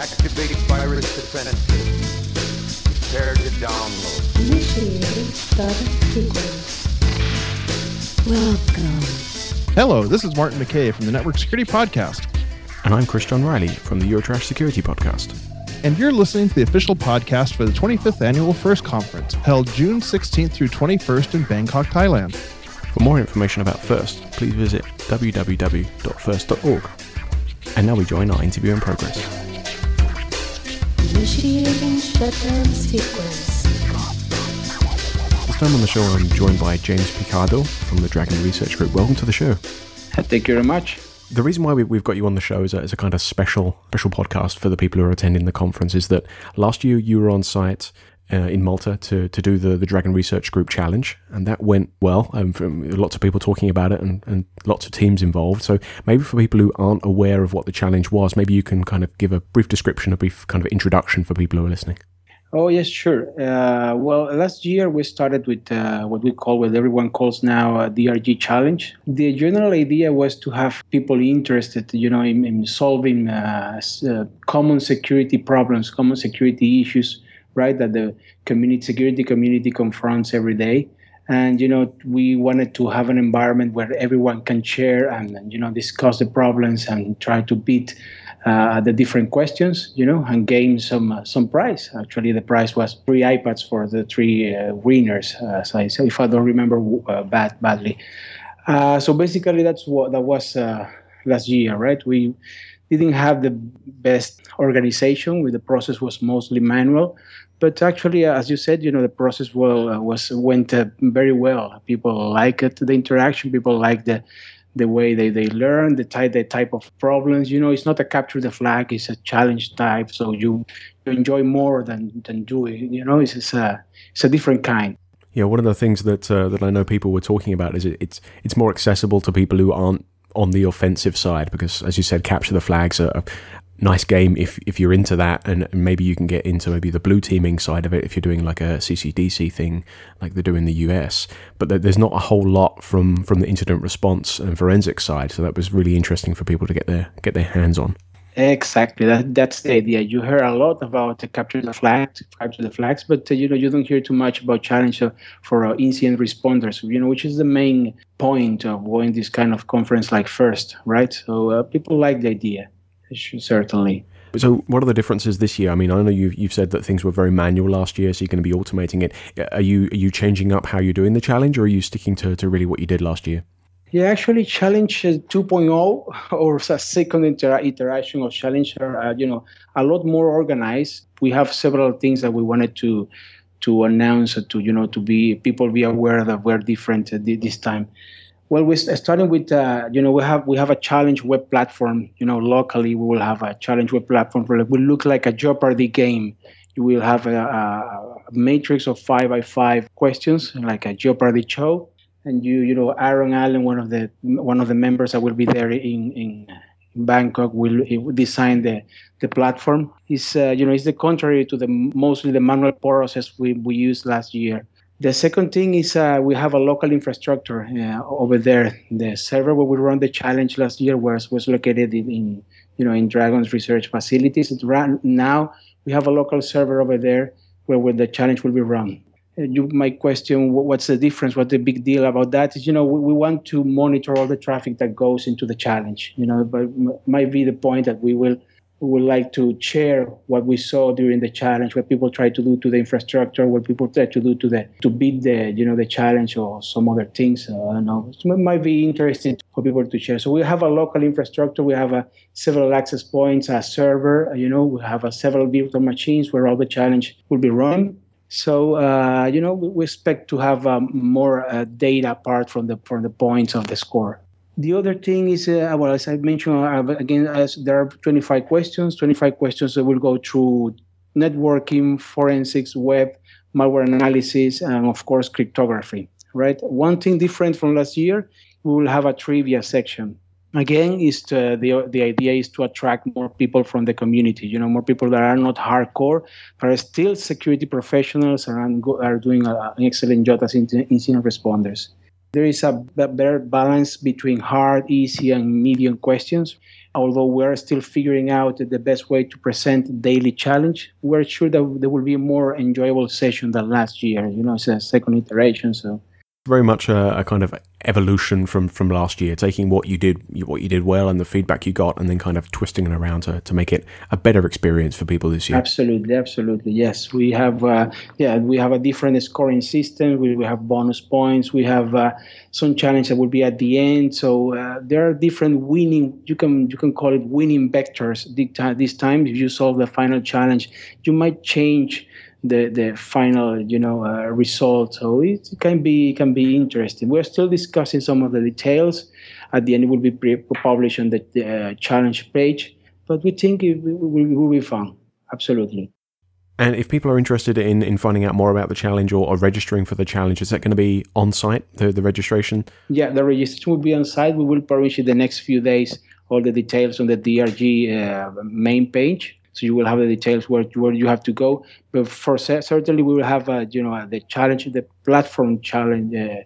Activate virus defenses. Prepare to download. Initiating startup sequence. Welcome. Hello, this is Martin McKeay from the Network Security Podcast, And I'm Chris John Riley from the Eurotrash Security Podcast. and you're listening to the official podcast for the 25th Annual FIRST Conference, held June 16th through 21st in Bangkok, Thailand. For more information about FIRST, please visit www.first.org. And now we join our interview in progress. Initiating shutdown sequence. This time on the show, I'm joined by James Picardo from the Dragon Research Group. Welcome to the show. Thank you very much. The reason why we, we've got you on the show is a, is a kind of special special podcast for the people who are attending the conference. Is that last year you were on site uh, in Malta to, to do the, the Dragon Research Group Challenge, and that went well. Um, lots of people talking about it and, and lots of teams involved. So maybe for people who aren't aware of what the challenge was, maybe you can kind of give a brief description, a brief kind of introduction for people who are listening. Oh yes, sure. Uh, well, last year we started with uh, what we call, what everyone calls now, a DRG challenge. The general idea was to have people interested, you know, in, in solving uh, uh, common security problems, common security issues, right? That the community security community confronts every day. And you know, we wanted to have an environment where everyone can share and you know discuss the problems and try to beat uh, the different questions, you know, and gain some uh, some prize. Actually, the prize was three iPads for the three uh, winners. So I, if I don't remember uh, bad badly. Uh, so basically, that's what that was uh, last year, right? We didn't have the best organization. Where the process was mostly manual, but actually, as you said, you know, the process well uh, was went uh, very well. People like it, the interaction. People like the the way they, they learn, the type the type of problems. You know, it's not a capture the flag; it's a challenge type. So you, you enjoy more than than doing. You know, it's, it's a it's a different kind. Yeah, one of the things that uh, that I know people were talking about is it, it's it's more accessible to people who aren't on the offensive side because, as you said, capture the flags are a nice game if if you're into that, and maybe you can get into maybe the blue teaming side of it if you're doing like a CCDC thing like they do in the US. But there's not a whole lot from from the incident response and forensic side, so that was really interesting for people to get their get their hands on. Exactly. That, that's the idea. You hear a lot about the capture the flags, capture the flags, but uh, you know you don't hear too much about challenge uh, for uh, incident responders. You know, which is the main point of going this kind of conference like first, right? So uh, people like the idea, certainly. So, what are the differences this year? I mean, I know you've, you've said that things were very manual last year, so you're going to be automating it. Are you are you changing up how you're doing the challenge, or are you sticking to, to really what you did last year? Yeah, actually, Challenge uh, 2.0 or a second iter- iteration of Challenger. uh, you know, a lot more organized. We have several things that we wanted to to announce to you know to be people be aware that we're different this time. Well, we're starting with uh, you know we have we have a challenge web platform. You know, locally we will have a challenge web platform. It will look like a Jeopardy game. You will have a a matrix of five by five questions, like a Jeopardy show and you you know Aaron Allen, one of the one of the members that will be there in in Bangkok, will design the the platform. Is uh, you know it's the contrary to the mostly the manual process we we used last year. The second thing is uh, we have a local infrastructure uh, over there. The server where we run the challenge last year was was located in, in you know in Dragon's research facilities. It ran, now we have a local server over there where, where the challenge will be run you might question what's the difference what's the big deal about that is you know we, we want to monitor all the traffic that goes into the challenge you know but m- might be the point that we will we would like to share what we saw during the challenge what people try to do to the infrastructure what people try to do to the to beat the you know the challenge or some other things uh, i don't know. It might be interesting for people to share. So we have a local infrastructure we have a several access points a server uh, you know we have a several virtual machines where all the challenge will be run so uh, you know, we, expect to have um, more uh, data apart from the from the points of the score. The other thing is, uh, well, as I mentioned uh, again, there are 25 questions. 25 questions that will go through networking, forensics, web, malware analysis, and of course cryptography. Right. One thing different from last year, we will have a trivia section again is to, the the idea is to attract more people from the community you know more people that are not hardcore but are still security professionals and are, doing a, an excellent job as incident incident responders There is a better balance between hard, easy, and medium questions. Although we're still figuring out the best way to present daily challenge, we're sure that there will be a more enjoyable session than last year. You know, it's a second iteration, so very much a, a, kind of evolution from from last year, taking what you did what you did well and the feedback you got, and then kind of twisting it around to, to make it a better experience for people this year. Absolutely, absolutely, yes. We have uh, yeah, we have a different scoring system. We, we have bonus points. We have uh, some challenge that will be at the end. So uh, there are different winning. You can you can call it winning vectors. This time, if you solve the final challenge, you might change the the final you know uh, result. So it can be can be interesting. We're still discussing some of the details. At the end, it will be pre- published on the uh, challenge page, but we think it will, it will be fun. Absolutely. And if people are interested in, in finding out more about the challenge or, or, registering for the challenge, is that going to be on site, the, the registration? Yeah, the registration will be on site. We will publish in the next few days all the details on the DRG uh, main page so you will have the details where where you have to go. But for certainly, we will have a, you know the challenge, the platform challenge. Uh,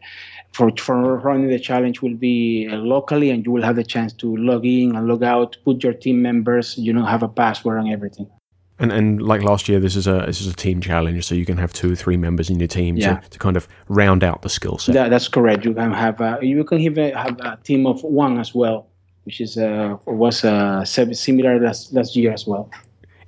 for, for running the challenge will be uh, locally, and you will have the chance to log in and log out, put your team members, you know, have a password and everything. And and like last year, this is a this is a team challenge, so you can have two or three members in your team yeah. to, to kind of round out the skill set. Yeah, that's correct. You can have a, you can even have a team of one as well, which is uh, was uh, similar last last year as well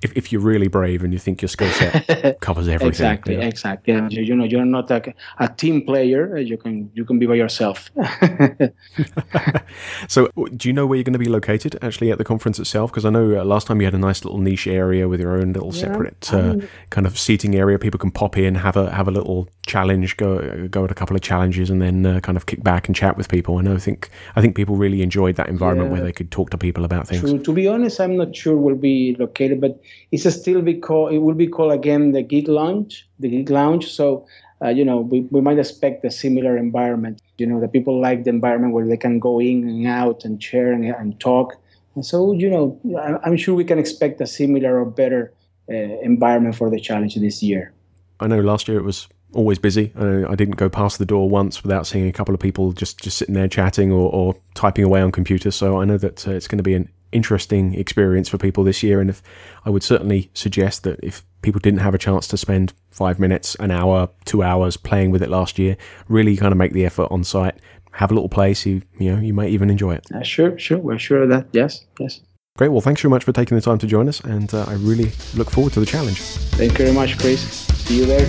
if, if you're really brave and you think your skill set covers everything. exactly, yeah. exactly. And you, you, know, you're not a, a team player. You can you can be by yourself. so, do you know where you're going to be located actually at the conference itself? Because I know uh, last time you had a nice little niche area with your own little yeah, separate uh, kind of seating area. People can pop in, have a have a little challenge, go go at a couple of challenges, and then uh, kind of kick back and chat with people. I know. I think I think people really enjoyed that environment yeah. where they could talk to people about things. True. To be honest, I'm not sure we'll be located, but it's still be called. It will be called again the Geek Lounge. The Geek Lounge. So uh, you know, we, we might expect a similar environment. You know, the people like the environment where they can go in and out and share and, and talk. And so, you know, I'm sure we can expect a similar or better uh, environment for the challenge this year. I know last year it was always busy. I, I didn't go past the door once without seeing a couple of people just, just sitting there chatting or, or typing away on computers. So I know that uh, it's going to be an interesting experience for people this year. And if I would certainly suggest that if people didn't have a chance to spend five minutes, an hour, two hours playing with it last year, really kind of make the effort on site. Have a little place. You you know you might even enjoy it. Uh, sure, sure. We're sure of that. Yes, yes. Great. Well, thanks very much for taking the time to join us, and uh, I really look forward to the challenge. Thank you very much, Chris. See you there.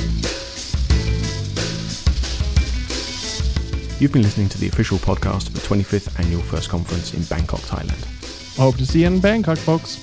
You've been listening to the official podcast of the 25th Annual First Conference in Bangkok, Thailand. Hope to see you in Bangkok, folks.